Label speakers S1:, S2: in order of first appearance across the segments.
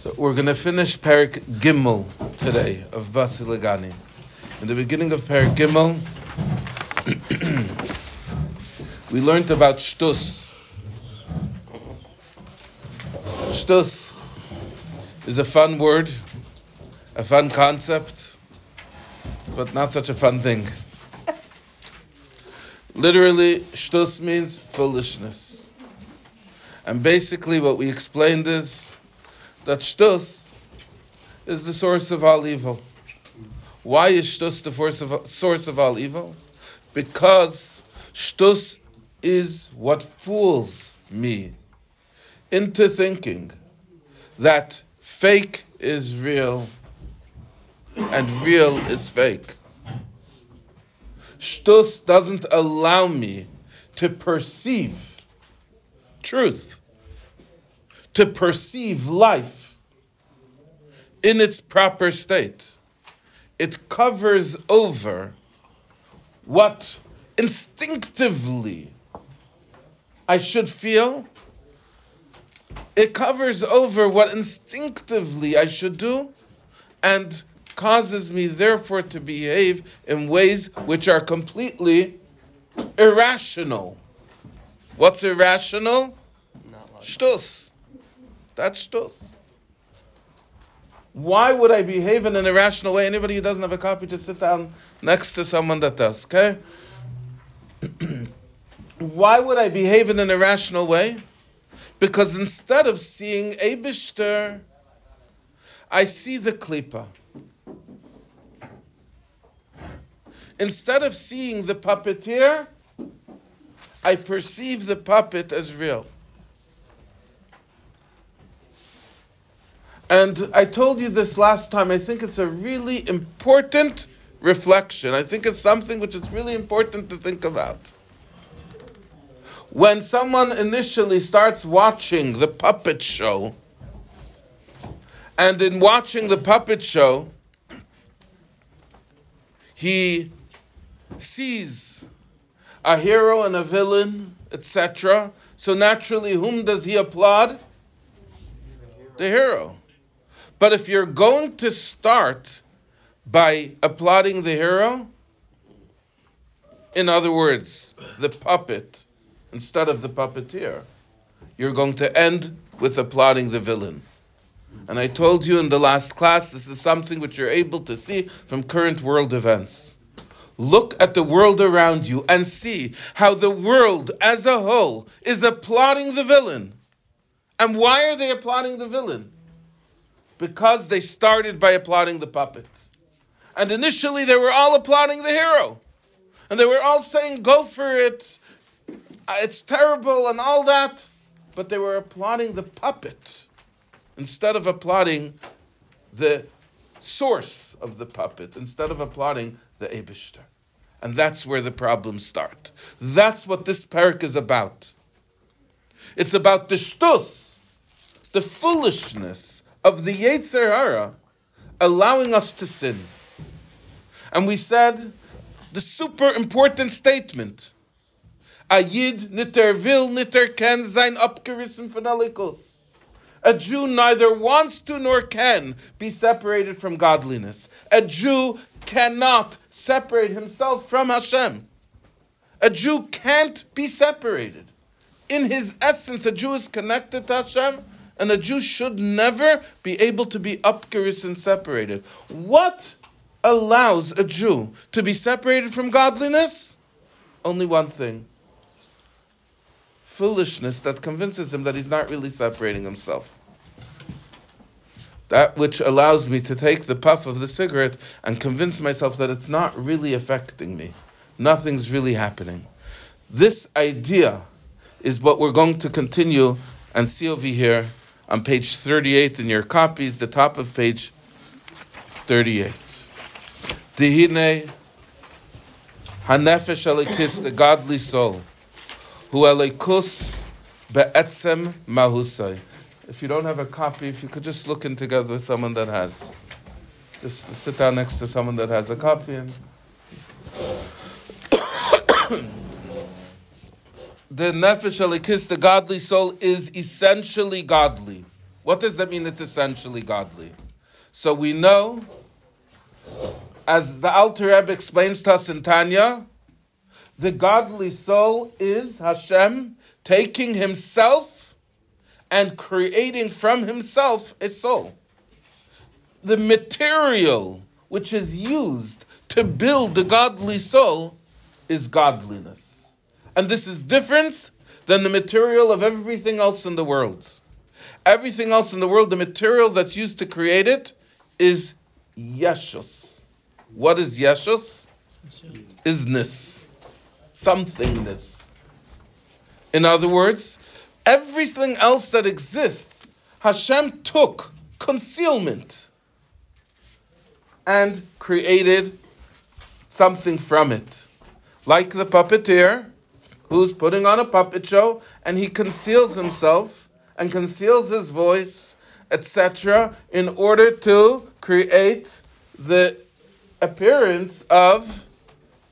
S1: So we're going to finish Perik Gimel today of Basilagani. In the beginning of Perik Gimel, we learned about Shtus. Shtus is a fun word, a fun concept, but not such a fun thing. Literally, Shtus means foolishness. And basically, what we explained is that shtus is the source of all evil. Why is shtus the source of, source of all evil? Because shtus is what fools me into thinking that fake is real and real is fake. Shtus doesn't allow me to perceive truth to perceive life in its proper state. It covers over what instinctively I should feel. It covers over what instinctively I should do and causes me therefore to behave in ways which are completely irrational. What's irrational? Shtus. That's shtus. Why would I behave in an irrational way? Anybody who doesn't have a copy, just sit down next to someone that does, okay? Why would I behave in an irrational way? Because instead of seeing Abishter, I see the klipa. Instead of seeing the puppeteer, I perceive the puppet as real. And I told you this last time, I think it's a really important reflection. I think it's something which is really important to think about. When someone initially starts watching the puppet show, and in watching the puppet show, he sees a hero and a villain, etc. So naturally, whom does he applaud? The hero. But if you're going to start by applauding the hero, in other words, the puppet, instead of the puppeteer, you're going to end with applauding the villain. And I told you in the last class, this is something which you're able to see from current world events. Look at the world around you and see how the world as a whole is applauding the villain. And why are they applauding the villain? Because they started by applauding the puppet. And initially they were all applauding the hero. And they were all saying, go for it, uh, it's terrible and all that. But they were applauding the puppet instead of applauding the source of the puppet, instead of applauding the Abishter. And that's where the problems start. That's what this parak is about. It's about the shtus, the foolishness of the Yetzer Hara allowing us to sin. And we said the super important statement. Ayid niter vil niter ken sein abgerissen von Alikos. A Jew neither wants to nor can be separated from godliness. A Jew cannot separate himself from Hashem. A Jew can't be separated. In his essence, a Jew is connected to Hashem and a Jew should never be able to be upgeris and separated. What allows a Jew to be separated from godliness? Only one thing. Foolishness that convinces him that he's not really separating himself. That which allows me to take the puff of the cigarette and convince myself that it's not really affecting me. Nothing's really happening. This idea is what we're going to continue and see over here on page 38 in your copies, the top of page 38. Dihine Hanefesh the godly soul, who Alikus Be'etzem Mahusai. If you don't have a copy, if you could just look in together with someone that has. Just sit down next to someone that has a copy and the nefesh alikis, the godly soul, is essentially godly. What does that mean? It's essentially godly. So we know, as the Alter Rebbe explains to us in Tanya, the godly soul is Hashem taking himself and creating from himself a soul. The material which is used to build the godly soul is godliness. And this is different than the material of everything else in the world. Everything else in the world, the material that's used to create it, is yeshus. What is yeshus? Isness. Somethingness. In other words, everything else that exists, Hashem took concealment and created something from it. Like the puppeteer who's putting on a puppet show and he conceals himself and conceals his voice, etc., in order to create the appearance of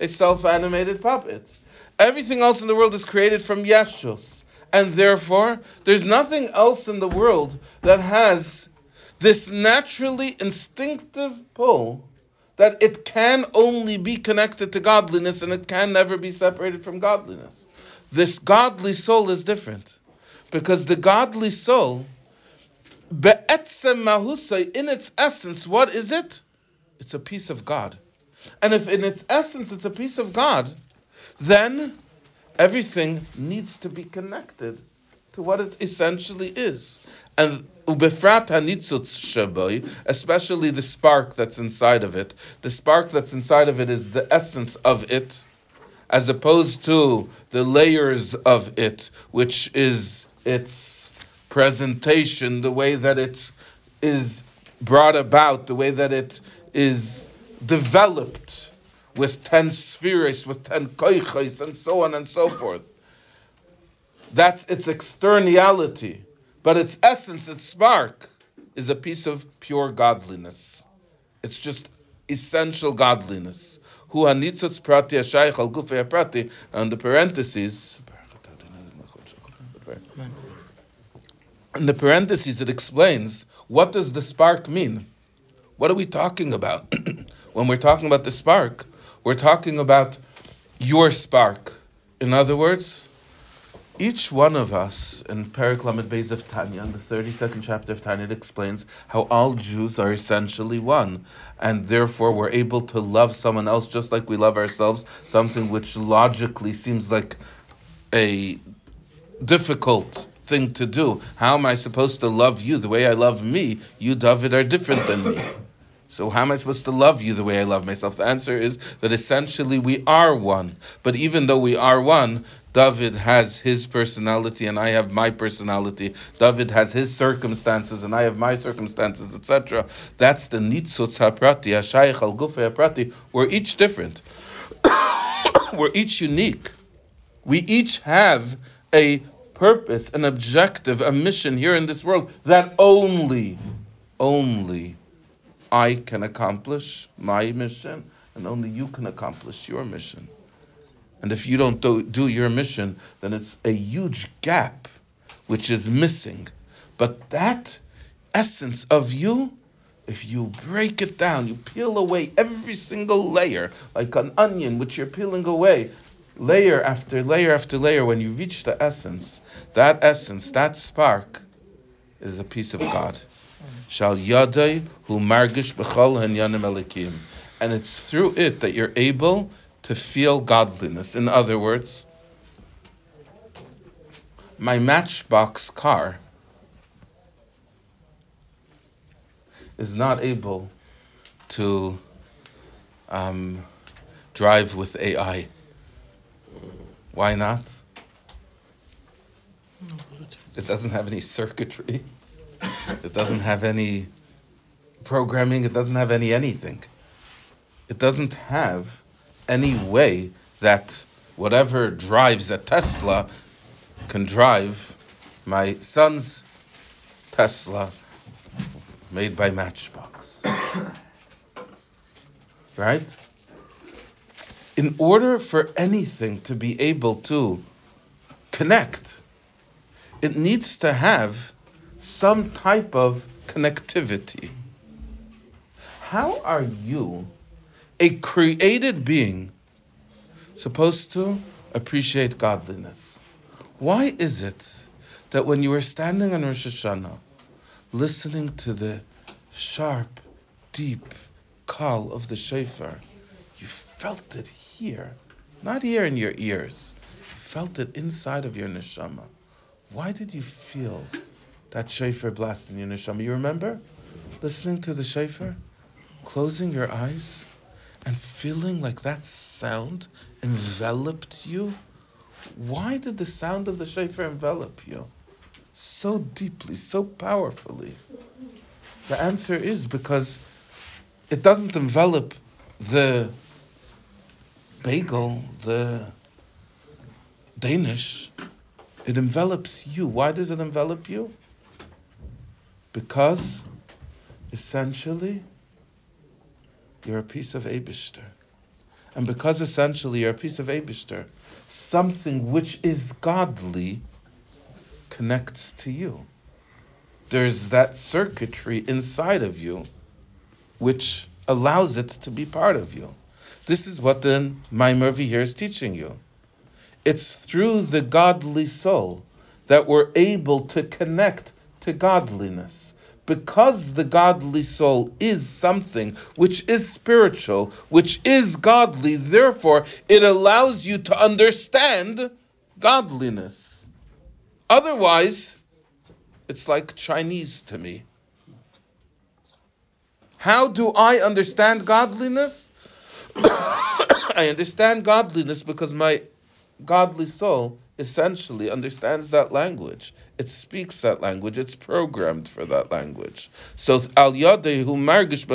S1: a self animated puppet. Everything else in the world is created from Yeshus. And therefore, there's nothing else in the world that has this naturally instinctive pull that it can only be connected to godliness and it can never be separated from godliness. This godly soul is different because the godly soul, mahusay, in its essence, what is it? It's a piece of God. And if in its essence it's a piece of God, then everything needs to be connected to what it essentially is. And ubefrat hanitzutz especially the spark that's inside of it. The spark that's inside of it is the essence of it, as opposed to the layers of it, which is its presentation, the way that it is brought about, the way that it is developed with ten spheres, with ten koichos, and so on and so forth. That's its externality. But its essence, its spark, is a piece of pure godliness. It's just essential godliness. Hu hanitzotz prati ashayich al gufei prati, and the parentheses, in the parentheses it explains what does the spark mean? What are we talking about? when we're talking about the spark, we're talking about your spark. In other words, each one of us in Periklamet Beis of Tanya, in the 32nd chapter of Tanya, it explains how all Jews are essentially one, and therefore we're able to love someone else just like we love ourselves, something which logically seems like a difficult thing to do. How am I supposed to love you the way I love me? You, David, are different than me. So how am I supposed to love you the way I love myself? The answer is that essentially we are one. But even though we are one, David has his personality and I have my personality. David has his circumstances and I have my circumstances, etc. That's the nitzutz haprati, hashayich al gufei haprati. We're each different. We're each unique. We each have a purpose, an objective, a mission here in this world that only, only I can accomplish my mission, and only you can accomplish your mission. And if you don't do, do your mission, then it's a huge gap which is missing. But that essence of you, if you break it down, you peel away every single layer, like an onion which you're peeling away, layer after layer after layer, when you reach the essence, that essence, that spark, is a piece of God. Shal Yadai Hu Margish B'chol Hanyanim Elikim. And it's through it that you're able to feel godliness. In other words, my matchbox car is not able to um, drive with AI. Why not? It doesn't have any circuitry. It doesn't have any programming. It doesn't have any anything. It doesn't have any way that whatever drives a Tesla can drive my son's Tesla made by Matchbox. right? In order for anything to be able to connect, it needs to have some type of connectivity. How are you, a created being, supposed to appreciate godliness? Why is it that when you are standing on Rosh Hashanah, listening to the sharp, deep call of the shofar, you felt it here, not here in your ears. You felt it inside of your neshama. Why did you feel that shofar blast in your neshama? You remember listening to the shofar, closing your eyes, and feeling like that sound enveloped you? Why did the sound of the shofar envelop you so deeply, so powerfully? The answer is because it doesn't envelop the bagel, the Danish. It envelops you. Why does it envelop you? Because essentially you're a piece of Abishter. And because essentially you're a piece of Abishter, something which is godly connects to you. There's that circuitry inside of you which allows it to be part of you. This is what the Maimar here is teaching you. It's through the godly soul that we're able to connect to godliness. Because the godly soul is something which is spiritual, which is godly, therefore it allows you to understand godliness. Otherwise, it's like Chinese to me. How do I understand godliness? I understand godliness because my godly soul essentially understands that language. It speaks that language. It's programmed for that language. So al margish.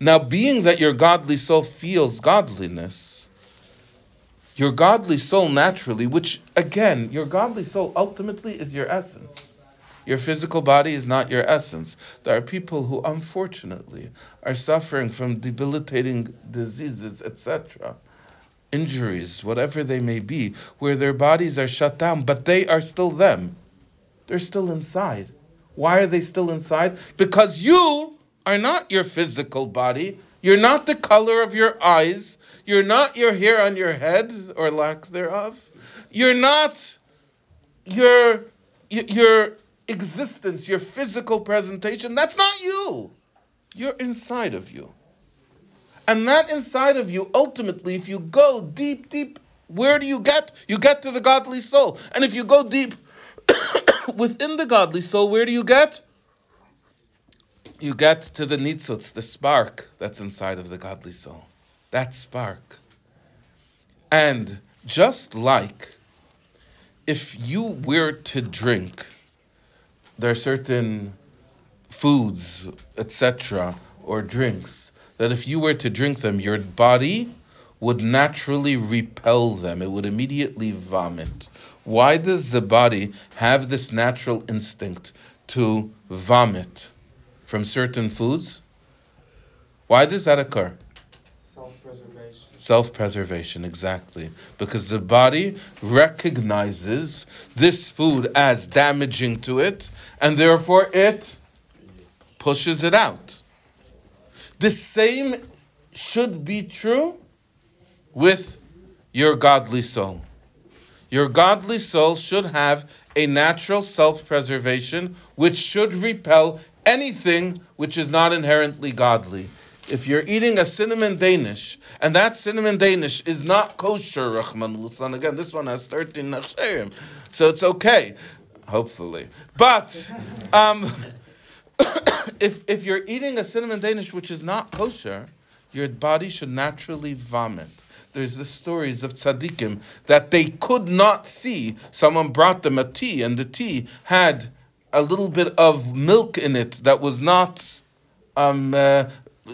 S1: Now, being that your godly soul feels godliness, your godly soul naturally, which again, your godly soul ultimately is your essence. Your physical body is not your essence. There are people who, unfortunately, are suffering from debilitating diseases, etc., injuries, whatever they may be, where their bodies are shut down, but they are still them. They're still inside. Why are they still inside? Because you are not your physical body. You're not the color of your eyes. You're not your hair on your head or lack thereof. You're not your your existence, your physical presentation, that's not you. You're inside of you. And that inside of you, ultimately, if you go deep, deep, where do you get? You get to the godly soul. And if you go deep within the godly soul, where do you get? You get to the nitzutz, the spark that's inside of the godly soul. That spark. And just like if you were to drink there are certain foods, etc., or drinks that if you were to drink them, your body would naturally repel them. It would immediately vomit. Why does the body have this natural instinct to vomit from certain foods? Why does that occur? Self preservation, Self preservation, exactly. Because the body recognizes this food as damaging to it, and therefore it pushes it out. The same should be true with your godly soul. Your godly soul should have a natural self preservation which should repel anything which is not inherently godly if you're eating a cinnamon Danish, and that cinnamon Danish is not kosher, Rahman Lusan, again, this one has 13 Nasherim, so it's okay, hopefully. But um, if, if you're eating a cinnamon Danish which is not kosher, your body should naturally vomit. There's the stories of tzaddikim that they could not see. Someone brought them a tea, and the tea had a little bit of milk in it that was not um, uh,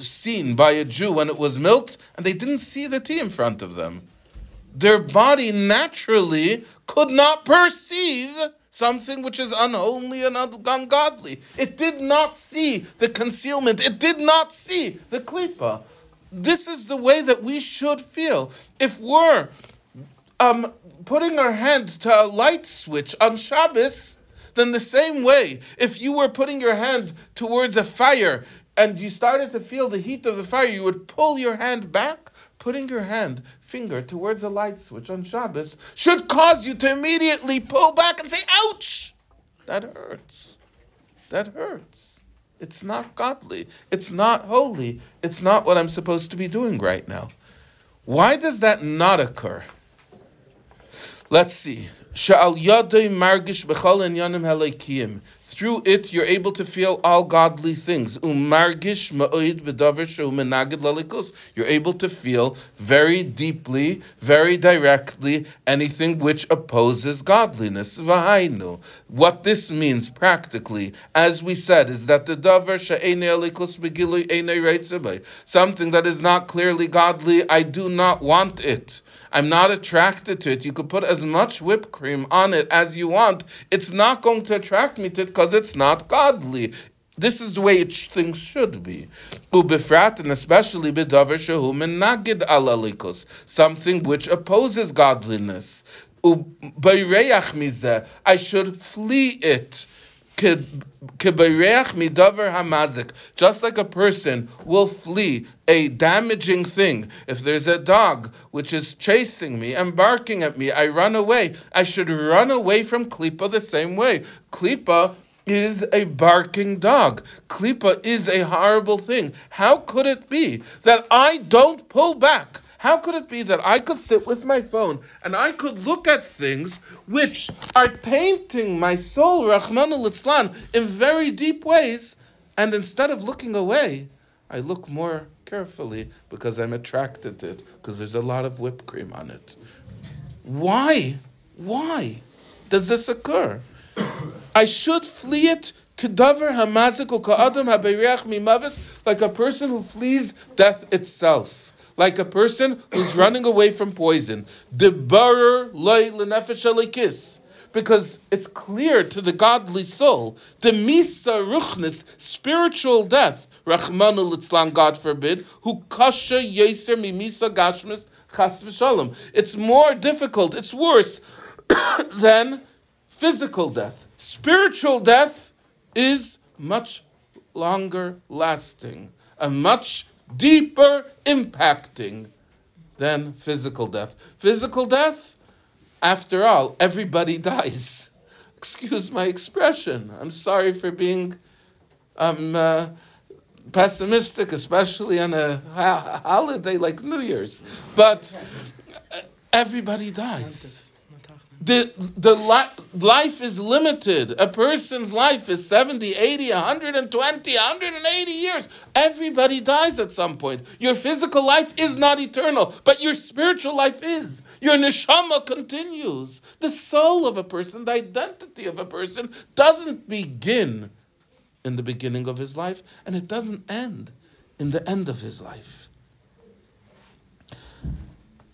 S1: seen by a Jew when it was milked, and they didn't see the tea in front of them. Their body naturally could not perceive something which is unholy and ungodly. It did not see the concealment. It did not see the klipa. This is the way that we should feel. If we're um, putting our hand to a light switch on Shabbos, then the same way, if you were putting your hand towards a fire and you started to feel the heat of the fire, you would pull your hand back. Putting your hand, finger towards a light switch on Shabbos should cause you to immediately pull back and say, ouch! That hurts. That hurts. It's not godly. It's not holy. It's not what I'm supposed to be doing right now. Why does that not occur? Let's see. Sha'al margish. Through it, you're able to feel all godly things. Um Umargish ma'oid lalikus. You're able to feel very deeply, very directly, anything which opposes godliness. V'hainu. What this means practically, as we said, is that the davar she'ene alikus begilui ene Something that is not clearly godly, I do not want it. I'm not attracted to it. You could put as much whipped cream on it as you want. It's not going to attract me to it because it's not godly. This is the way it things should be. Ubifrat, and especially bedavar shehu menagid alalikus, something which opposes godliness. I should flee it. Just like a person will flee a damaging thing. If there's a dog which is chasing me and barking at me, I run away. I should run away from Klippa the same way. Klippa is a barking dog. Klippa is a horrible thing. How could it be that I don't pull back? How could it be that I could sit with my phone and I could look at things which are tainting my soul, Rahman al in very deep ways, and instead of looking away, I look more carefully because I'm attracted to it, because there's a lot of whipped cream on it. Why? Why does this occur? I should flee it Kedaver hamazik ka'adam habeiriach mimavis, like a person who flees death itself like a person who's running away from poison. Because it's clear to the godly soul, the misa ruchnis, spiritual death, Rahmanul God forbid, who kasha yeser mimisa gashmis chas. It's more difficult, it's worse than physical death. Spiritual death is much longer lasting, a much deeper impacting than physical death. Physical death, after all, everybody dies. Excuse my expression. I'm sorry for being um, uh, pessimistic, especially on a holiday like New Year's. But everybody dies the the li- life is limited. A person's life is 70, 80, 120, 180 years. Everybody dies at some point. Your physical life is not eternal, but your spiritual life is. Your neshama continues. The soul of a person, the identity of a person doesn't begin in the beginning of his life and it doesn't end in the end of his life.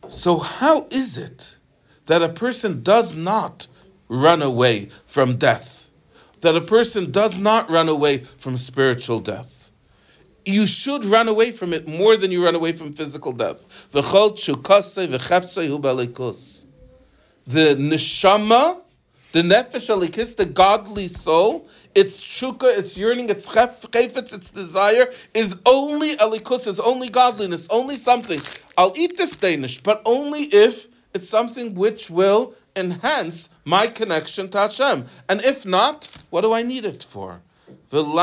S1: So how is it that a person does not run away from death, that a person does not run away from spiritual death. You should run away from it more than you run away from physical death. The neshama, the nefesh alikis, the godly soul, its shuka, its yearning, its chayfetz, its desire is only alikus, is only godliness, only something. I'll eat this Danish, but only if it's something which will enhance my connection to Hashem. And if not, what do I need it for? I'm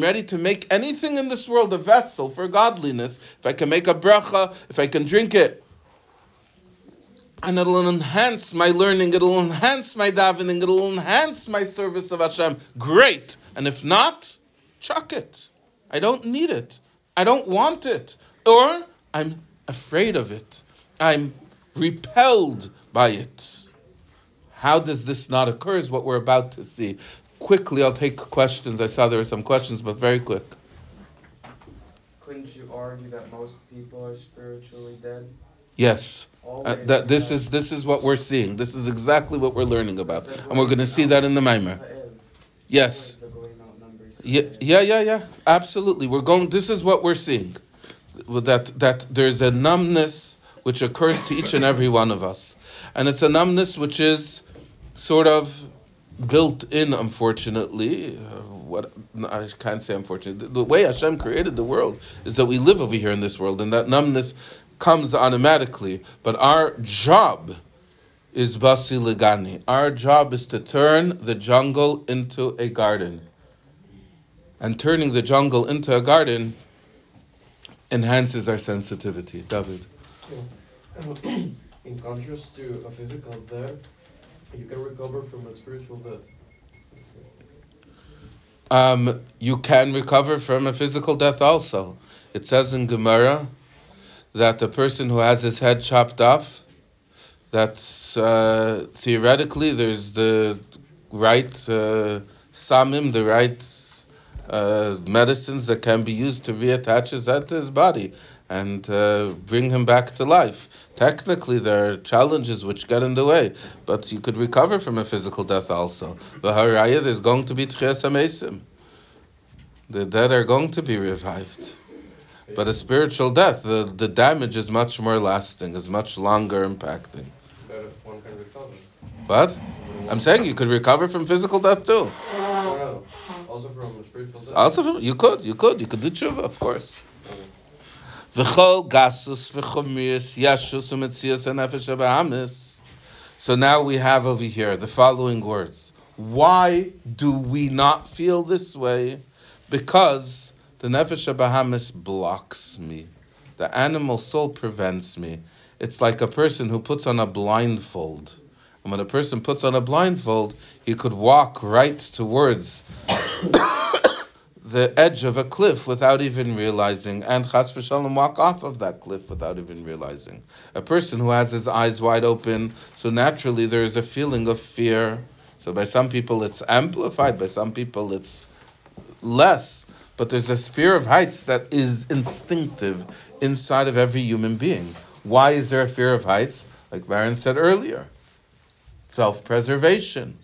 S1: ready to make anything in this world a vessel for godliness. If I can make a bracha, if I can drink it, and it'll enhance my learning, it'll enhance my davening, it'll enhance my service of Hashem. Great. And if not, chuck it. I don't need it. I don't want it. Or I'm afraid of it. I'm repelled by it. How does this not occur is what we're about to see. Quickly, I'll take questions. I saw there were some questions, but very quick.
S2: Couldn't you argue that most people are spiritually dead?
S1: Yes. Uh, that this is this is what we're seeing. This is exactly what we're learning about, and we're going to see that in the Maimer. Yes. Yeah, yeah, yeah, yeah. Absolutely. We're going. This is what we're seeing. That that there's a numbness which occurs to each and every one of us. And it's a numbness which is sort of built in, unfortunately. Uh, what I can't say unfortunately. The, way Hashem created the world is that we live over here in this world, and that numbness comes automatically. But our job is basi legani. Our job is to turn the jungle into a garden. And turning the jungle into a garden enhances our sensitivity. David.
S3: In contrast to a physical death, you can recover from a spiritual death.
S1: Um, you can recover from a physical death also. It says in Gemara that the person who has his head chopped off, that uh, theoretically there's the right uh, samim, the right uh, medicines that can be used to reattach his head to his body and uh, bring him back to life. Technically, there are challenges which get in the way, but you could recover from a physical death also. The haraya, there's going to be tchias amesim. The dead are going to be revived. But a spiritual death, the, the damage is much more lasting, is much longer impacting.
S3: But one can recover.
S1: But I'm saying you could recover from physical death too.
S3: Also from spiritual death.
S1: Also, from, you could, you could, you could do tshuva, of course. V'chol gasus v'chumius yashus u'metzias ha'nefesh. So now we have over here the following words. Why do we not feel this way? Because the nefesh ha'bahamis blocks me. The animal soul prevents me. It's like a person who puts on a blindfold. And when a person puts on a blindfold, he could walk right towards the edge of a cliff without even realizing, and chas v'shalom walk off of that cliff without even realizing. A person who has his eyes wide open, so naturally there is a feeling of fear. So by some people it's amplified, by some people it's less. But there's this fear of heights that is instinctive inside of every human being. Why is there a fear of heights? Like Baron said earlier, self-preservation.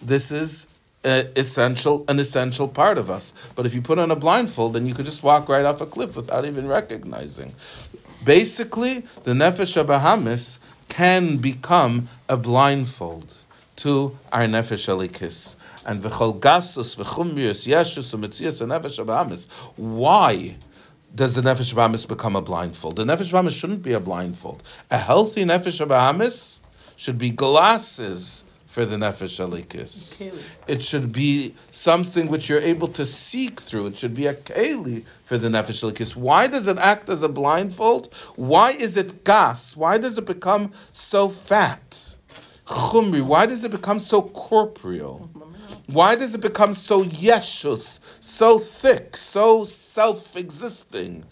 S1: This is uh, essential an essential part of us. But if you put on a blindfold, then you could just walk right off a cliff without even recognizing. Basically, the nefesh abahamis can become a blindfold to our nefesh alikis. And v'chol gasus v'chumrius yeshus u'metzias nefesh abahamis. Why? Does the nefesh abahamis become a blindfold? The nefesh abahamis shouldn't be a blindfold. A healthy nefesh abahamis should be glasses for the nefesh alikis. It should be something which you're able to seek through. It should be a keli for the nefesh alikis. Why does it act as a blindfold? Why is it gas? Why does it become so fat? Chumri. Why does it become so corporeal? Why does it become so yeshus, so thick, so self-existing?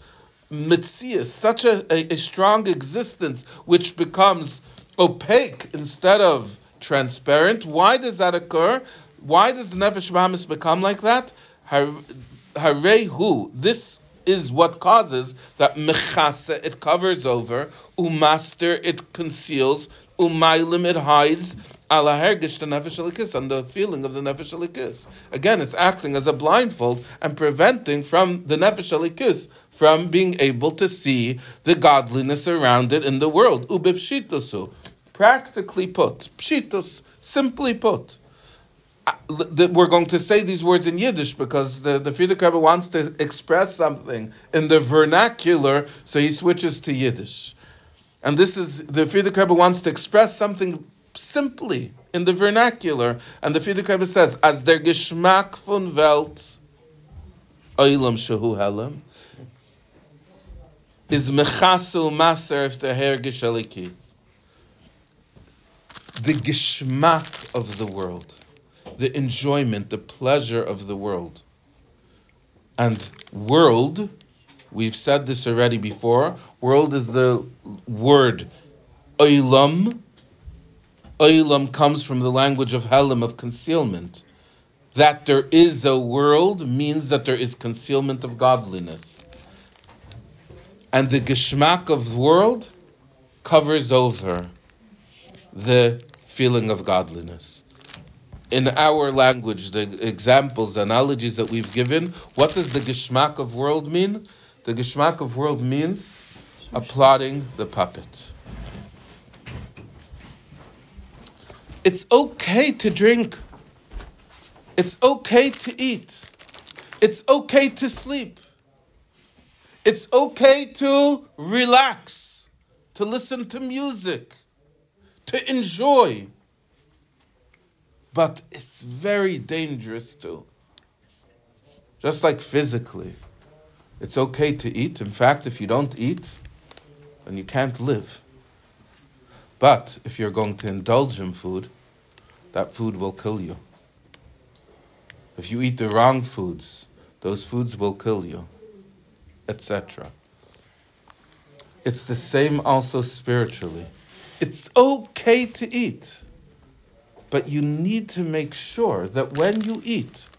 S1: Mitzias, such a, a, a strong existence which becomes opaque instead of transparent. Why does that occur? Why does the nefesh bahamis become like that? Harehu. This is what causes that mechase it covers over, umaster it conceals, umailim it hides, ala hergish the nefesh alikis, and the feeling of the nefesh alikis. Again, it's acting as a blindfold and preventing from the nefesh alikis from being able to see the godliness around it in the world. Ubipshitosu. Practically put, pshitos, simply put. Uh, We're going to say these words in Yiddish because the, the Rebbe wants to express something in the vernacular, so he switches to Yiddish. And this is, the Rebbe wants to express something simply in the vernacular. And the Rebbe says, as der Geschmack von Welt, Oilam Shehu Helem, is mechasu maser if the her geshaliki. The geschmack of the world, the enjoyment, the pleasure of the world. And world, we've said this already before, world is the word oilam. Oilam comes from the language of helam, of concealment. That there is a world means that there is concealment of godliness and the geschmack of the world covers over the feeling of godliness. In our language, the examples, analogies that we've given, what does the geschmack of world mean? The geschmack of world means applauding the puppet. It's okay to drink. It's okay to eat. It's okay to sleep. It's okay to relax, to listen to music, to enjoy. But it's very dangerous too. Just like physically. It's okay to eat. In fact, if you don't eat, then you can't live. But if you're going to indulge in food, that food will kill you. If you eat the wrong foods, those foods will kill you, etc. It's the same also spiritually. It's okay to eat, but you need to make sure that when you eat,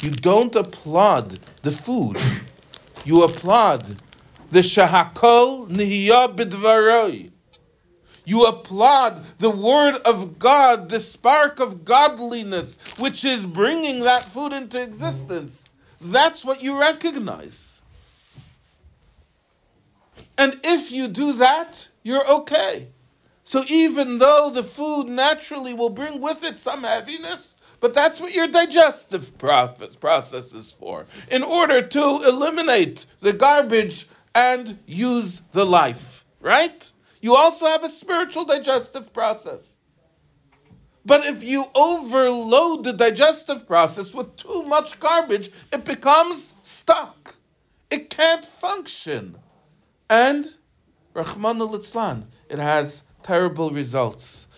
S1: you don't applaud the food. You applaud the shahakol nihya bidvaroi. You applaud the word of God, the spark of godliness, which is bringing that food into existence. That's what you recognize. And if you do that, you're okay. So even though the food naturally will bring with it some heaviness, but that's what your digestive process is for, in order to eliminate the garbage and use the life, right? You also have a spiritual digestive process. But if you overload the digestive process with too much garbage, it becomes stuck. It can't function. And, Rahman al it has terrible results.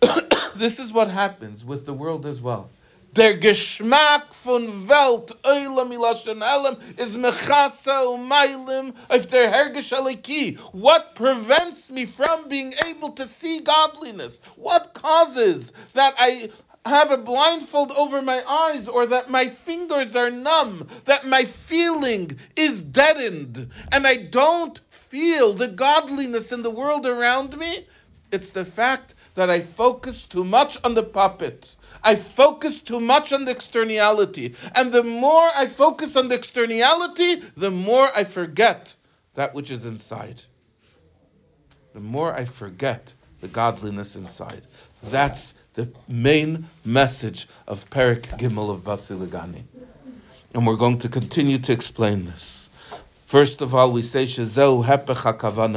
S1: this is what happens with the world as well. Der Geschmack von Welt, Eulam Ilashan Elam, is Mechasa Umailim of der Hergish Aliki. What prevents me from being able to see godliness? What causes that I have a blindfold over my eyes or that my fingers are numb, that my feeling is deadened, and I don't feel the godliness in the world around me? It's the fact that I focus too much on the puppet. I focus too much on the externality. And the more I focus on the externality, the more I forget that which is inside. The more I forget the godliness inside. That's the main message of Perik Gimel of Basiligani. And we're going to continue to explain this. First of all, we say Shezeu Hepech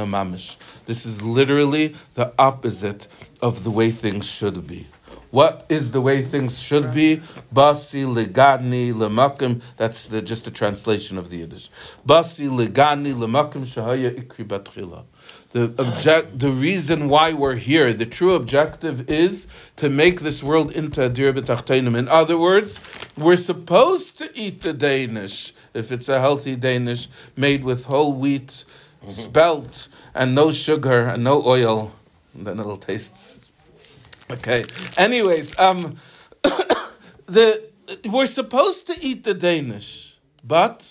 S1: Mamish. This is literally the opposite of the way things should be. What is the way things should be? Basi legani lemakim. That's the, just a translation of the Yiddish. Basi legani lemakim shahaya ikri batchila. The object, the reason why we're here, the true objective is to make this world into a dir In other words, we're supposed to eat the Danish if it's a healthy Danish made with whole wheat, spelt, and no sugar and no oil. Then it'll taste Okay. Anyways, um, the we're supposed to eat the Danish, but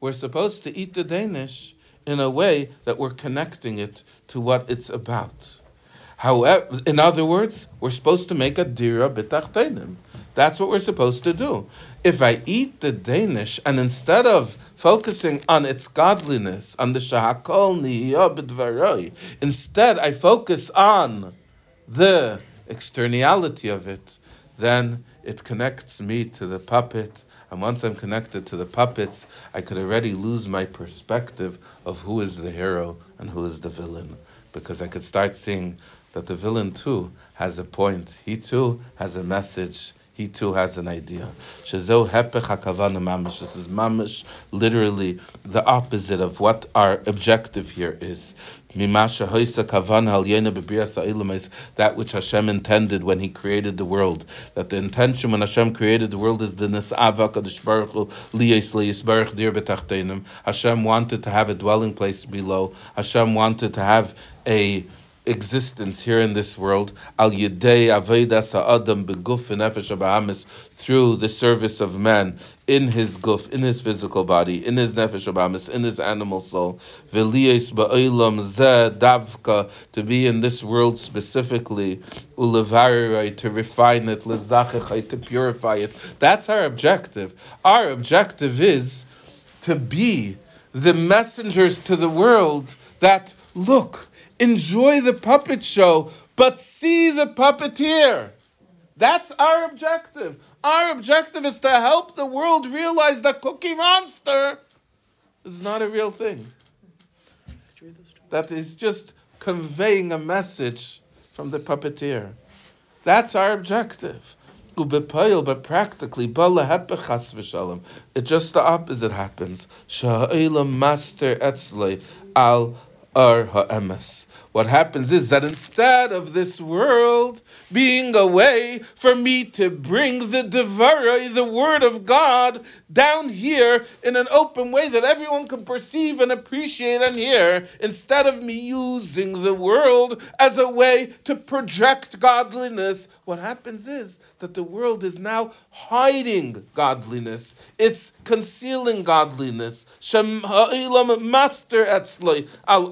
S1: we're supposed to eat the Danish in a way that we're connecting it to what it's about. However, in other words, we're supposed to make a dira b'tachtenim. That's what we're supposed to do. If I eat the Danish and instead of focusing on its godliness, on the shahakol niyah instead I focus on the externality of it, then it connects me to the puppet. And once I'm connected to the puppets, I could already lose my perspective of who is the hero and who is the villain. Because I could start seeing that the villain too has a point. He too has a message he too has an idea. Hepech mamish. This is mamish, literally the opposite of what our objective here is. Mimasha that which Hashem intended when He created the world. That the intention when Hashem created the world is the nisava kadosh baruch hu. Hashem wanted to have a dwelling place below. Hashem wanted to have a existence here in this world, al yedei aveda sa'adam beguf nefesh abahamis, through the service of man in his guf, in his physical body, in his nefesh abahamis, in his animal soul, v'liyes ba'olam ze davka, to be in this world specifically, ulevarai, to refine it, lezachechai, to purify it. That's our objective. Our objective is to be the messengers to the world that look enjoy the puppet show, but see the puppeteer. That's our objective. Our objective is to help the world realize that Cookie Monster is not a real thing. That is just conveying a message from the puppeteer. That's our objective. But practically, it just the opposite happens. Master al ar ha'emes. What happens is that instead of this world being a way for me to bring the Devara, the Word of God, down here in an open way that everyone can perceive and appreciate and hear, instead of me using the world as a way to project godliness, what happens is that the world is now hiding godliness. It's concealing godliness. Master etzloi al.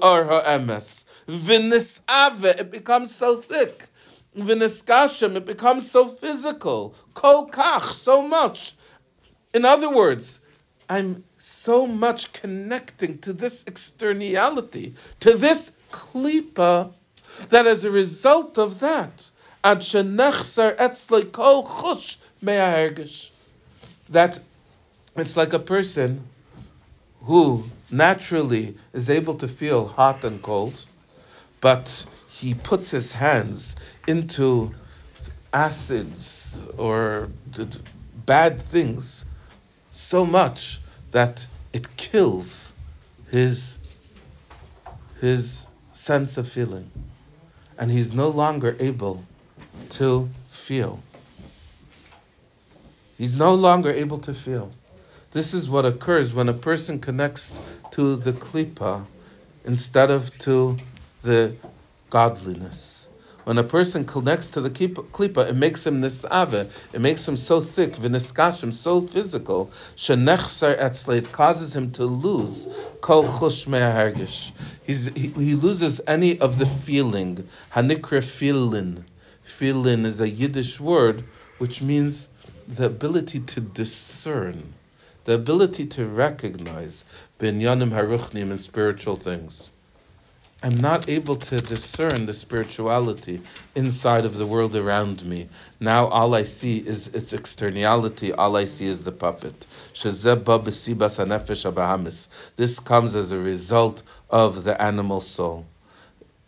S1: V'nisave, it becomes so thick. V'niskashem, it becomes so physical. Kol kach, so much. In other words, I'm so much connecting to this externality, to this klipa, that as a result of that, ad shenechsar etzle kol chush me'ahergish, that it's like a person who naturally is able to feel hot and cold, but he puts his hands into acids or bad things so much that it kills his his sense of feeling. And he's no longer able to feel. He's no longer able to feel. This is what occurs when a person connects to the klipa instead of to the godliness. When a person connects to the klipa, it makes him nisave, it makes him so thick, v'niskashim, so physical, shenechsar etzle, it causes him to lose kol chush me'ahargish. He, he loses any of the feeling, hanikra filin. Filin is a Yiddish word which means the ability to discern, the ability to recognize binyanim haruchnim in spiritual things. I'm not able to discern the spirituality inside of the world around me. Now all I see is its externality, all I see is the puppet. This comes as a result of the animal soul.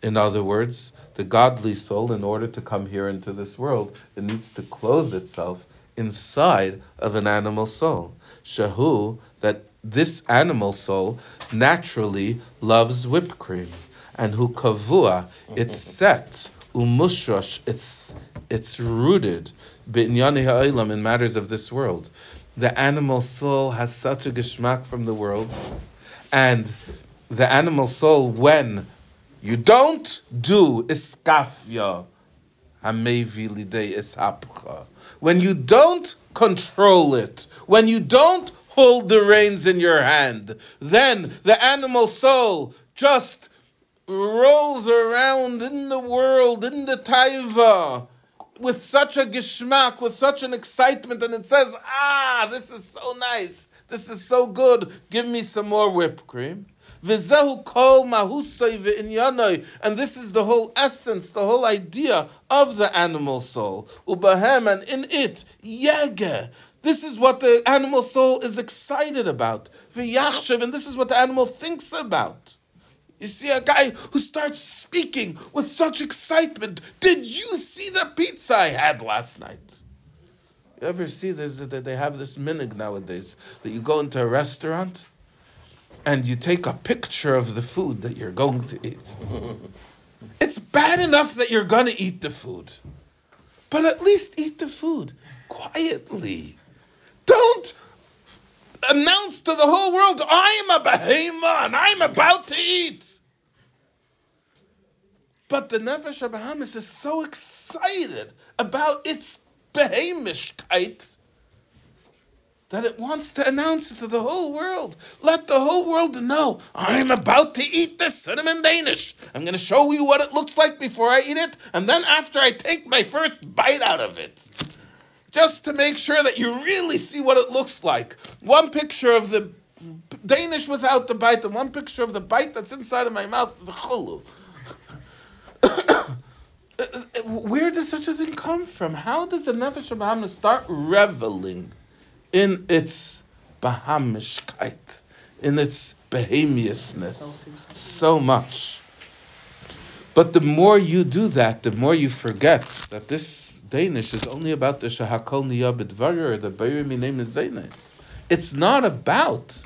S1: In other words, the godly soul, in order to come here into this world, it needs to clothe itself inside of an animal soul. Shahu, that this animal soul naturally loves whipped cream and who kavua, mm-hmm. it's set, umushosh, it's it's rooted, binyani in matters of this world. The animal soul has such a geschmack from the world, and the animal soul, when you don't do iskafya, when you don't control it, when you don't hold the reins in your hand, then the animal soul just rolls around in the world, in the taiva, with such a geschmack, with such an excitement, and it says, ah, this is so nice, this is so good, give me some more whipped cream. And this is the whole essence, the whole idea of the animal soul. Ubahem, and in it, yege, this is what the animal soul is excited about. And this is what the animal thinks about. You see a guy who starts speaking with such excitement. Did you see the pizza I had last night? You ever see this? That they have this minig nowadays that you go into a restaurant and you take a picture of the food that you're going to eat. it's bad enough that you're going to eat the food, but at least eat the food quietly. Don't announce to the whole world, I am a behemoth and I'm about to eat. But the Nefesh Bahamis is so excited about its behemishkeit that it wants to announce it to the whole world. Let the whole world know I'm about to eat this cinnamon Danish. I'm going to show you what it looks like before I eat it, and then after I take my first bite out of it just to make sure that you really see what it looks like. One picture of the Danish without the bite, and one picture of the bite that's inside of my mouth, the chulu. Where does such a thing come from? How does a nefesh Bahamis start reveling in its Bahamishkeit, in its behamiousness so much? But the more you do that, the more you forget that this Danish is only about the Shahakol Niyabidvarer, the Bayrim name is Danish. It's not about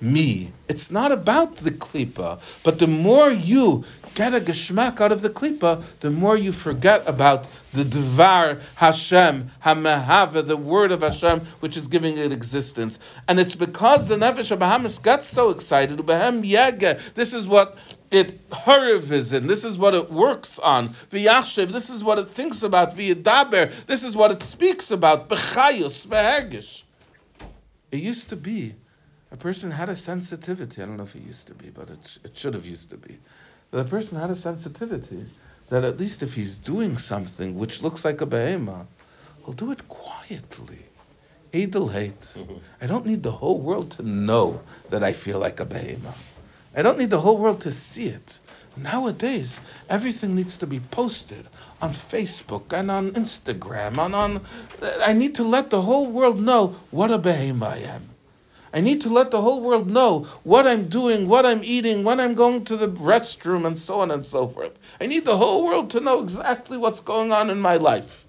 S1: me. It's not about the klipa. But the more you get a geschmack out of the klipa, the more you forget about the dvar Hashem, Hamahava, the word of Hashem, which is giving it existence. And it's because the Nefesh Bahamis got so excited, this is what it hurriv in, this is what it works on, V'yachshev, this is what it thinks about, V'yadaber, this is what it speaks about, B'chayus, B'hergish. It used to be a person had a sensitivity. I don't know if it used to be, but it, it should have used to be. That a person had a sensitivity that at least if he's doing something which looks like a behema, he'll do it quietly. Edel hate. Mm-hmm. I don't need the whole world to know that I feel like a behema. I don't need the whole world to see it. Nowadays, everything needs to be posted on Facebook and on Instagram. And on, I need to let the whole world know what a behema I am. I need to let the whole world know what I'm doing, what I'm eating, when I'm going to the restroom, and so on and so forth. I need the whole world to know exactly what's going on in my life.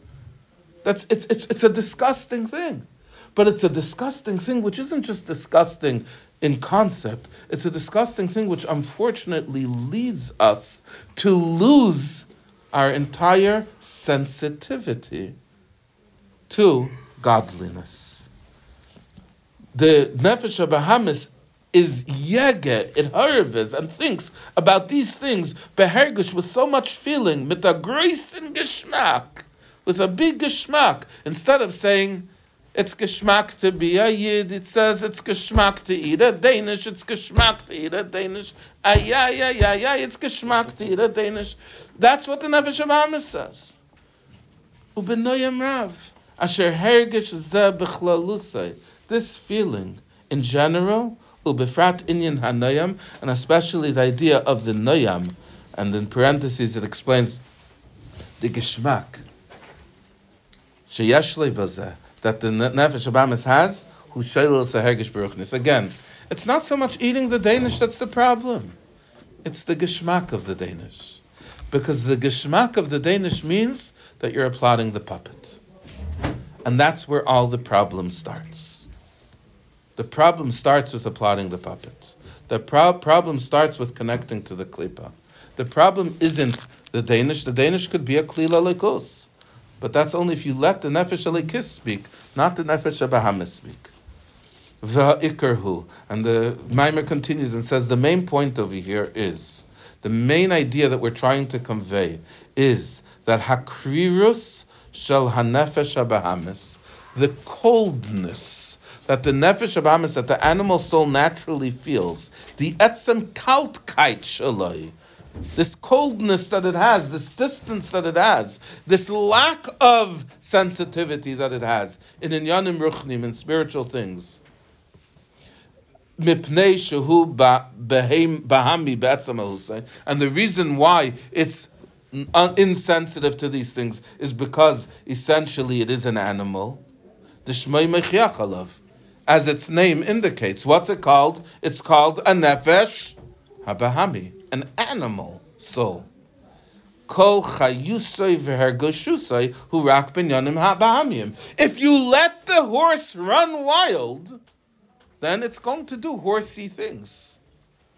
S1: That's it's it's, it's a disgusting thing. But it's a disgusting thing which isn't just disgusting in concept. It's a disgusting thing which unfortunately leads us to lose our entire sensitivity to godliness the nefesh Bahamis is yege, it harves and thinks about these things, behergish with so much feeling, mit a and geschmack, with a big geschmack, instead of saying, it's geschmack to be a yid, it says it's geschmack to eat a Danish, it's geschmack to eat a Danish, ay, ay, ay, ay, ay, it's geschmack to eat a Danish. That's what the Nefesh Bahamis says. Ubenoyam Rav, asher hergish ze bechlalusay this feeling in general, ubefrat inyan hanayam, and especially the idea of the noyam, and in parentheses it explains the geschmack sheyesh bazeh that the nefesh abamis has who shayla Again, it's not so much eating the Danish that's the problem. It's the geschmack of the Danish. Because the geschmack of the Danish means that you're applauding the puppet. And that's where all the problem starts. The problem starts with applauding the puppets. The pro- problem starts with connecting to the klipa. The problem isn't the Danish. The Danish could be a klila lekos. But that's only if you let the nefesh alikis speak, not the nefesh abahamis speak. V'ha'ikarhu. And the Maimer continues and says the main point over here is, the main idea that we're trying to convey is that hakrirus shel hanefesh abahamis, the coldness that the nefesh of amis, that the animal soul naturally feels, the etzem kaltkeit shaloi, this coldness that it has, this distance that it has, this lack of sensitivity that it has in inyanim ruchnim, in spiritual things. And the reason why it's insensitive to these things is because essentially it is an animal. The as its name indicates. What's it called? It's called a nefesh habahami, an animal soul. Kol chayusay v'hergoshusay hu rak binyanim habahamim. If you let the horse run wild, then it's going to do horsey things.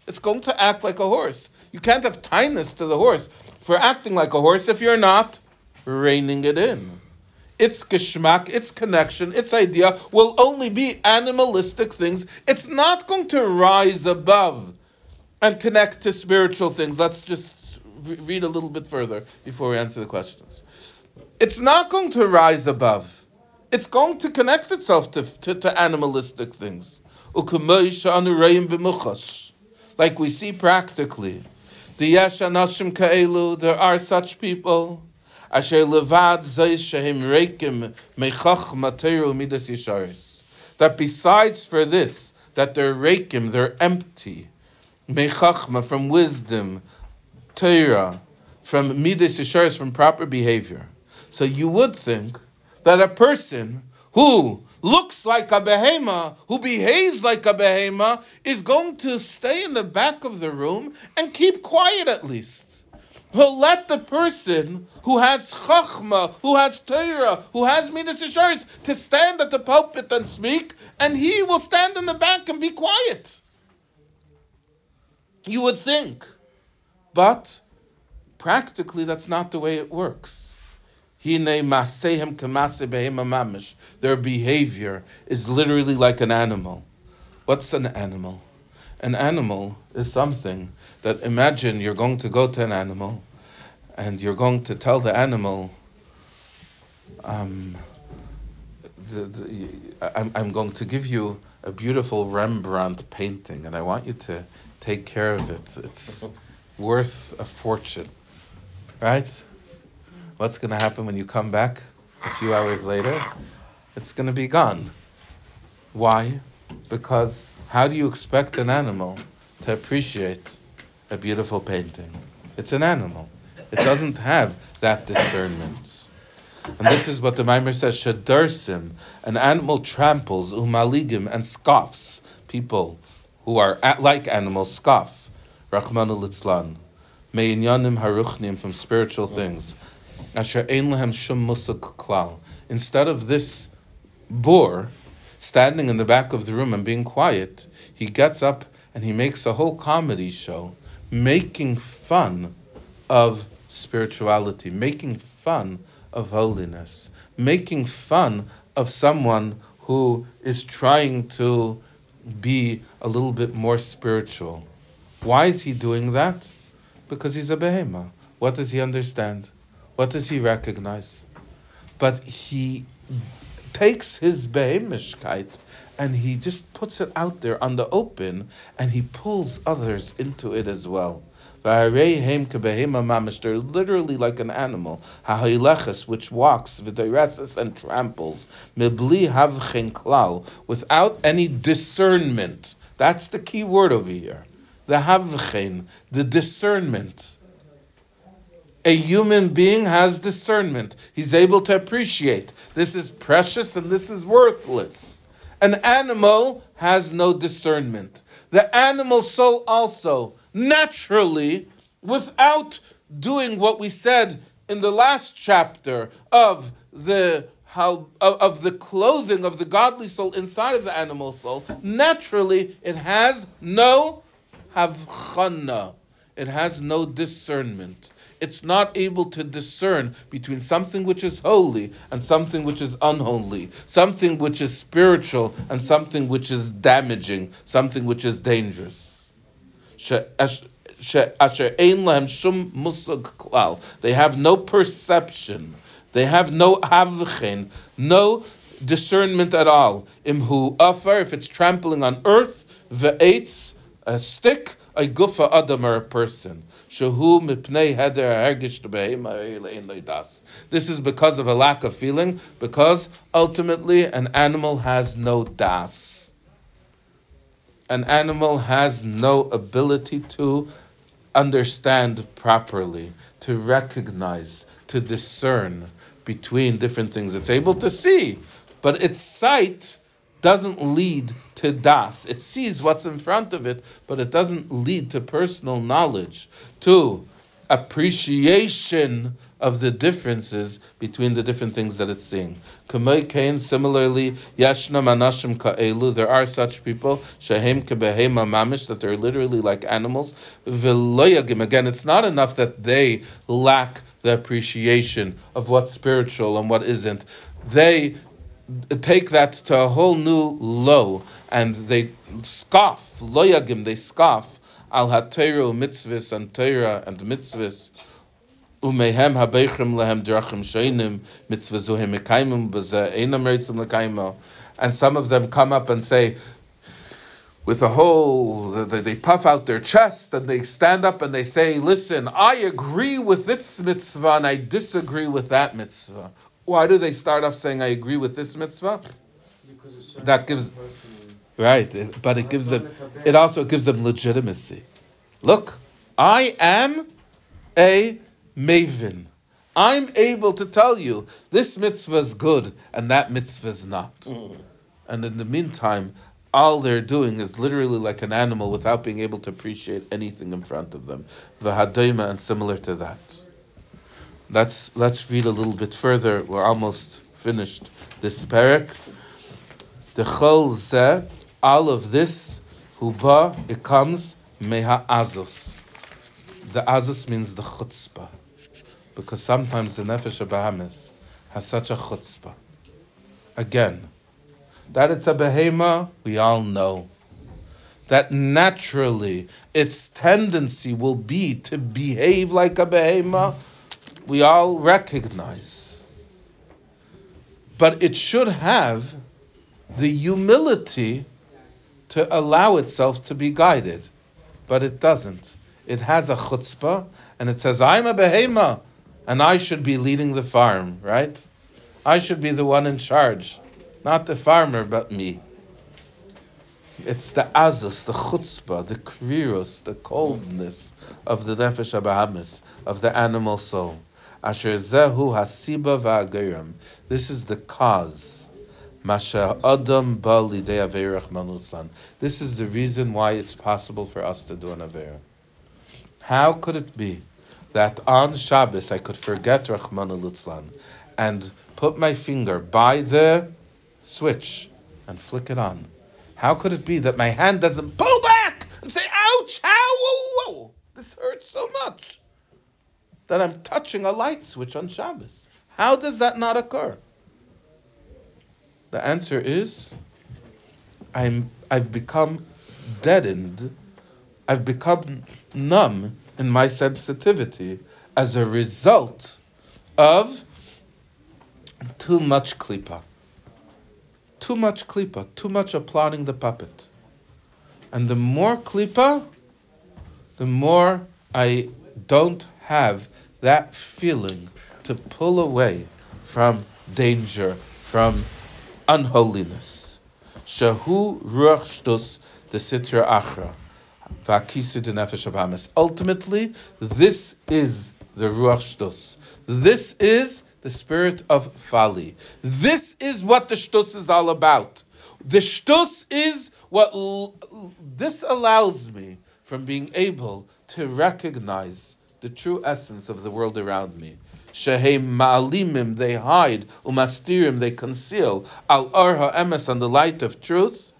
S1: It's going to act like a horse. You can't have kindness to the horse for acting like a horse if you're not reining it in its geschmack, its connection, its idea will only be animalistic things. It's not going to rise above and connect to spiritual things. Let's just read a little bit further before we answer the questions. It's not going to rise above. It's going to connect itself to, to, to animalistic things. Like we see practically. There are such people asher levad shehem reikim mechach materu midas yisharis. That besides for this, that they're reikim, they're empty, mechachma from wisdom, Torah, from midas yesharis, from proper behavior. So you would think that a person who looks like a behema, who behaves like a behema, is going to stay in the back of the room and keep quiet at least. He'll let the person who has chachma, who has Torah, who has midas yesharis, to stand at the pulpit and speak, and he will stand in the back and be quiet. You would think. But practically, that's not the way it works. Their behavior is literally like an animal. What's an animal? An animal is something that imagine you're going to go to an animal and you're going to tell the animal, um, the, the, I'm, I'm going to give you a beautiful Rembrandt painting and I want you to take care of it. It's worth a fortune, right? what's going to happen when you come back a few hours later? It's going to be gone. Why? Because how do you expect an animal to appreciate a beautiful painting? It's an animal. It doesn't have that discernment. And this is what the Maimer says, Shadarsim, an animal tramples, umaligim, and scoffs. People who are at, like animals scoff. Rachmanu litzlan. Me'inyanim haruchnim, from spiritual things. Asher ein lahem shum musuk klal. Instead of this boor standing in the back of the room and being quiet, he gets up and he makes a whole comedy show making fun of spirituality, making fun of holiness, making fun of someone who is trying to be a little bit more spiritual. Why is he doing that? Because he's a behema. What does he understand? What does he recognize? But he takes his behemishkeit and he just puts it out there on the open and he pulls others into it as well. They're literally like an animal, which walks, and tramples, without any discernment. That's the key word over here. The havchen, the discernment a human being has discernment. He's able to appreciate this is precious and this is worthless. An animal has no discernment. The animal soul also, naturally, without doing what we said in the last chapter of the how of, of the clothing of the godly soul inside of the animal soul, naturally it has no havchana. It has no discernment it's not able to discern between something which is holy and something which is unholy, something which is spiritual and something which is damaging, something which is dangerous. They have no perception. They have no havchen, no discernment at all. Imhu afar, if it's trampling on earth, the a stick, a gufa adam or a person. Shahu mipnei heder hergish das. This is because of a lack of feeling, because ultimately an animal has no das. An animal has no ability to understand properly, to recognize, to discern between different things. It's able to see, but its sight doesn't lead to das. It sees what's in front of it, but it doesn't lead to personal knowledge, to appreciation of the differences between the different things that it's seeing. Kain, similarly, Yashna Manashim Ka'elu, there are such people, Shahem Kebehema Mamish, that they're literally like animals. Again, it's not enough that they lack the appreciation of what's spiritual and what isn't. They take that to a whole new low, and they scoff, loyagim, they scoff, al haTorah mitzvahs and Torah and mitzvahs. Habeichim lehem drachim sheinim mitzvahs uhem mekaimim b'zeh einam reitzim lekaimo. And some of them come up and say, with a whole, they, they puff out their chest and they stand up and they say, listen, I agree with this mitzvah and I disagree with that mitzvah. Why do they start off saying, I agree with this mitzvah? That gives, right, but it gives them, it also gives them legitimacy. Look, I am a Maven. I'm able to tell you this mitzvah is good and that mitzvah is not.
S3: Mm.
S1: And in the meantime, all they're doing is literally like an animal without being able to appreciate anything in front of them. V'hadayma and similar to that. Let's let's read a little bit further. We're almost finished this parak. The chol all of this, huba, it comes meha azus. The azus means the chutzpah, because sometimes the nefesh Bahamis has such a chutzpah. Again, that it's a behema, we all know. That naturally its tendency will be to behave like a behema, we all recognize. But it should have the humility to allow itself to be guided. But it doesn't. It has a chutzpah, and it says, I'm a behema, and I should be leading the farm, right? I should be the one in charge. Not the farmer, but me. It's the azus, the chutzpah, the kvirus, the coldness of the nefesh abahamis, of the animal soul. Asher zehu hasiba va'agerim. This is the cause. Masha adam ba lidei averach manutzlan. This is the reason why it's possible for us to do an avera. How could it be that on Shabbos I could forget Rachmanu Litzlan and put my finger by the switch and flick it on? How could it be that my hand doesn't pull back and say, ouch, ow, whoa, whoa, this hurts so much that I'm touching a light switch on Shabbos? How does that not occur? The answer is I'm I've become deadened. I've become numb in my sensitivity as a result of too much klipa. Too much klipa, too much applauding the puppet. And the more klipa, the more I don't have that feeling to pull away from danger, from unholiness. Shahu ruach shtus the sitra achra. Vakisu de nefesh abamis. Ultimately, this is the ruach shtus. This is the spirit of folly. This is what the shtus is all about. The shtus is what l- this allows me from being able to recognize the true essence of the world around me. Shehem ma'alimim, they hide, umastirim, they conceal, al arha emes, on the light of truth,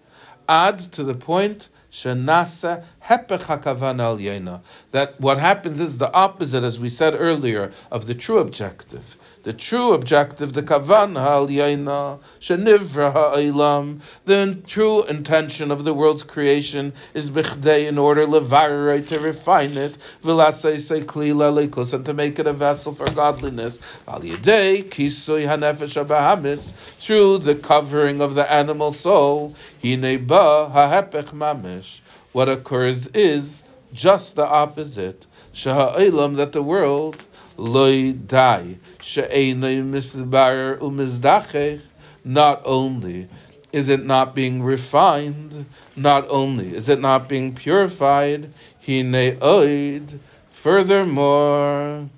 S1: add to the point, shenasa that what happens is the opposite, as we said earlier, of the true objective. The true objective, the kavan hal yaina, shenivra ha'olam, the true intention of the world's creation is bichdei in order to refine it, v'lasei se klila and to make it a vessel for godliness. Al yedei kisui hanefesh abahamis, through the covering of the animal soul, hine ba ha'hepech mamish. What occurs is just the opposite. Shaha'olam, that the world loy dai she'enay misbar umizdachech. Not only is it not being refined, not only is it not being purified, hine oid. Furthermore,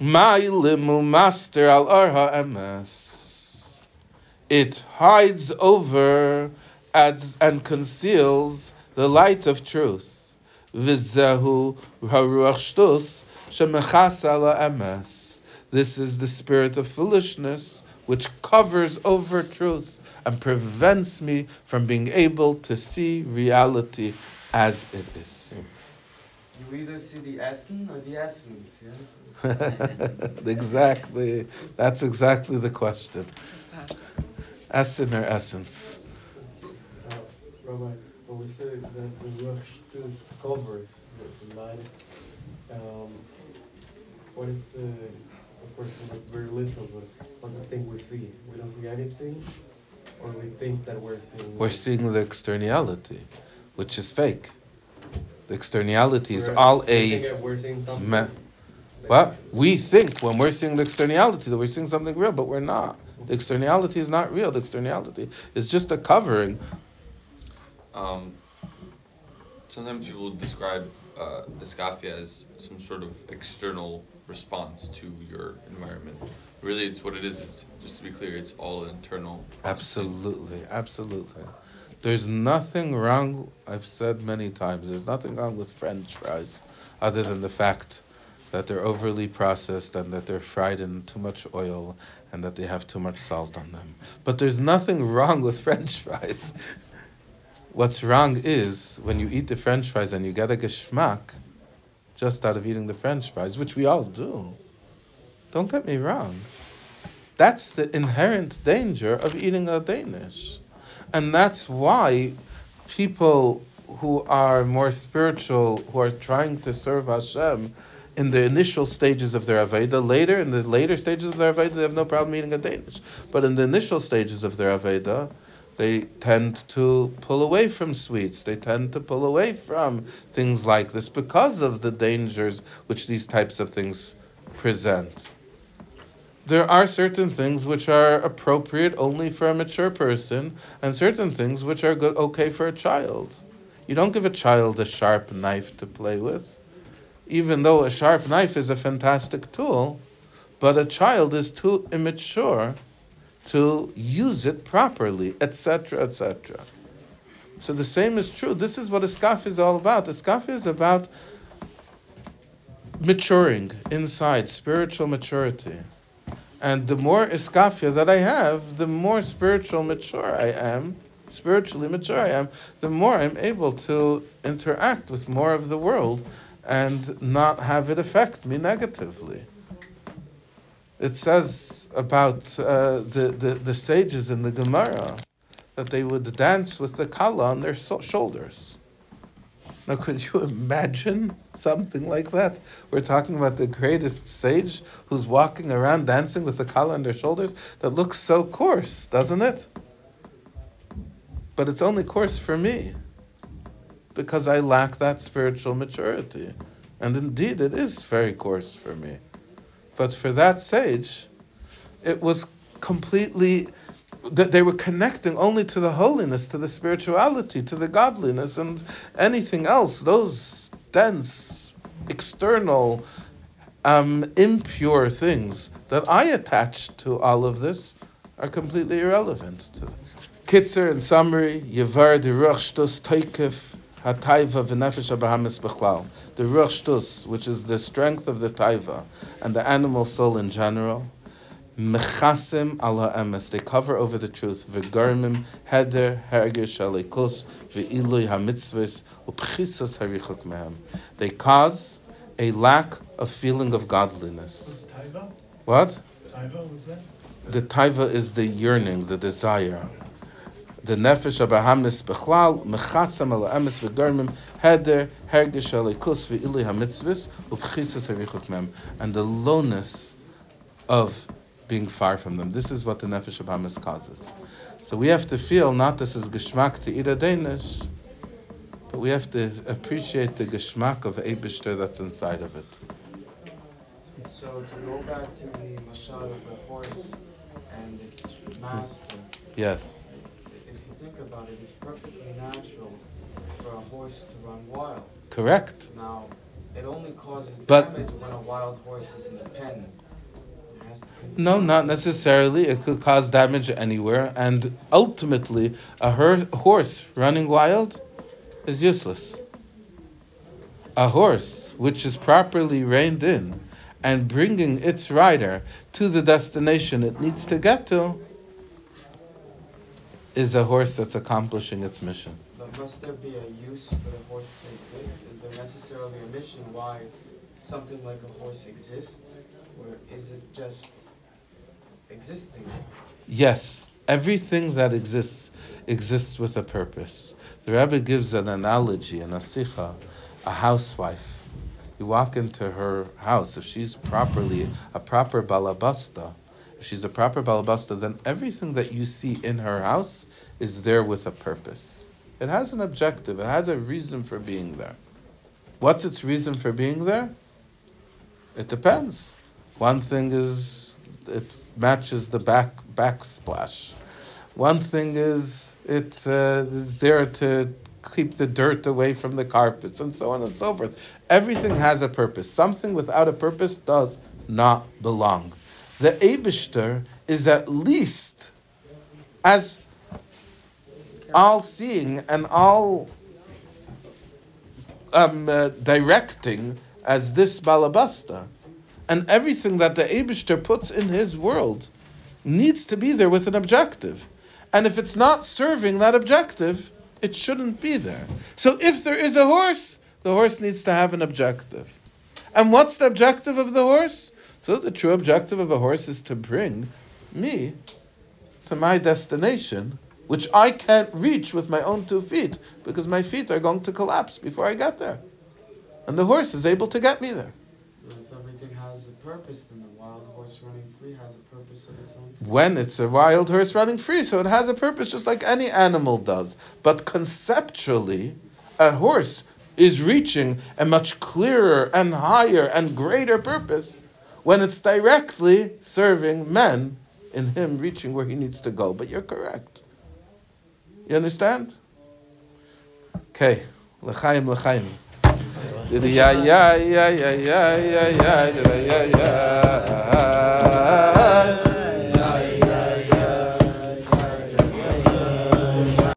S1: ma'ilimu master al arha emes. It hides over adds, and conceals the light of truth. Vizehu haruach shtus shemechas ala emes. This is the spirit of foolishness which covers over truth and prevents me from being able to see reality as it is.
S2: You either see the essence or the essence, yeah?
S1: exactly. That's exactly the question. Essence or essence?
S3: Uh, Rabbi, when we say that the Ruach Shtus covers the, the mind, um, what is the, of course, not very literal, but what's the thing we see? We don't see anything, or we think that we're seeing.
S1: We're seeing the externality, which is fake. The externality is
S3: We're-
S1: all a.
S3: We're seeing something.
S1: Ma- Well, we think when we're seeing the externality that we're seeing something real, but we're not. The externality is not real. The externality is just a covering.
S4: Um, Sometimes people describe uh, iskafia as some sort of external response to your environment. Really, it's what it is. It's just to be clear, it's all internal.
S1: Absolutely, absolutely. There's nothing wrong. I've said many times. There's nothing wrong with French fries, other than the fact that they're overly processed and that they're fried in too much oil and that they have too much salt on them. But there's nothing wrong with French fries. What's wrong is when you eat the French fries and you get a geschmack just out of eating the French fries, which we all do. Don't get me wrong. That's the inherent danger of eating a Danish. And that's why people who are more spiritual, who are trying to serve Hashem, in the initial stages of their Aveda. Later, in the later stages of their Aveda, they have no problem eating a Danish. But in the initial stages of their Aveda, they tend to pull away from sweets. They tend to pull away from things like this because of the dangers which these types of things present. There are certain things which are appropriate only for a mature person, and certain things which are good okay for a child. You don't give a child a sharp knife to play with even though a sharp knife is a fantastic tool, but a child is too immature to use it properly, etc., etc. So the same is true. This is what iskaf is all about. Iskaf is about maturing inside, spiritual maturity. And the more iskafia that I have, the more spiritual mature I am, spiritually mature I am, the more I'm able to interact with more of the world and not have it affect me negatively. It says about uh, the, the, the sages in the Gemara that they would dance with the kala on their so- shoulders. Now, could you imagine something like that? We're talking about the greatest sage who's walking around dancing with the kala on their shoulders. That looks so coarse, doesn't it? But it's only coarse for me because I lack that spiritual maturity. And indeed, it is very coarse for me. But for that sage, it was completely that they were connecting only to the holiness, to the spirituality, to the godliness, and anything else. Those dense, external, um, impure things that I attach to all of this are completely irrelevant to them. Kitzer, in summary, Yevar de Ruach Shtus Toikef Hataiva v'nefesh abahamis b'chlal. The ruach shtus, which is the strength of the taiva and the animal soul in general. Mechasim ala emes. They cover over the truth. V'garmim heder herger shalikus v'ilui hamitzvus u'pchisos harichuk mehem. They cause a lack of feeling of godliness. What?
S5: Taiva, what's that?
S1: The taiva is the yearning, the desire the nefesh abahamis bechlal mechasam ala emes v'garmim heder hergish alikus v'ili hamitzvus upchisus harichuk mem and the lowness of being far from them. This is what the nefesh of abahamis causes. So we have to feel not this is geschmack to eat a Danish, but we have to appreciate the geschmack of Eibishter that's inside of it.
S2: So to go back to the mashal of the horse and its master.
S1: Yes
S2: think about it, it's perfectly natural for a horse to run wild.
S1: Correct.
S2: Now, it only causes
S1: but,
S2: damage when a wild horse is in a pen.
S1: No, not necessarily. It could cause damage anywhere, and ultimately, a her- horse running wild is useless. A horse which is properly reined in and bringing its rider to the destination it needs to get to is a horse that's accomplishing its mission.
S2: But must there be a use for the horse to exist? Is there necessarily a mission why something like a horse exists? Or is it just existing?
S1: Yes. Everything that exists exists with a purpose. The Rebbe gives an analogy, an asicha, a housewife. You walk into her house, if she's properly a proper balabasta, if she's a proper balabasta, then everything that you see in her house is there with a purpose. It has an objective, it has a reason for being there. What's its reason for being there? It depends. One thing is it matches the back backsplash. One thing is it uh, is there to keep the dirt away from the carpets, and so on and so forth. Everything has a purpose. Something without a purpose does not belong. The Abishter is at least as all seeing and all um, uh, directing as this balabasta. And everything that the Abishter puts in his world needs to be there with an objective. And if it's not serving that objective, it shouldn't be there. So if there is a horse, the horse needs to have an objective. And what's the objective of the horse? So the true objective of a horse is to bring me to my destination, which I can't reach with my own two feet because my feet are going to collapse before I get there. And the horse is able to get me there.
S2: But if everything has a purpose, then the wild horse running free has a purpose of its own.
S1: When it's a wild horse running free, so it has a purpose just like any animal does. But conceptually, a horse is reaching a much clearer and higher and greater purpose when it's directly serving men in him reaching where he needs to go. But you're correct. You understand? Okay. L'chaim, l'chaim. Yeah, yeah, yeah, yeah, yeah, yeah, yeah, yeah, yeah.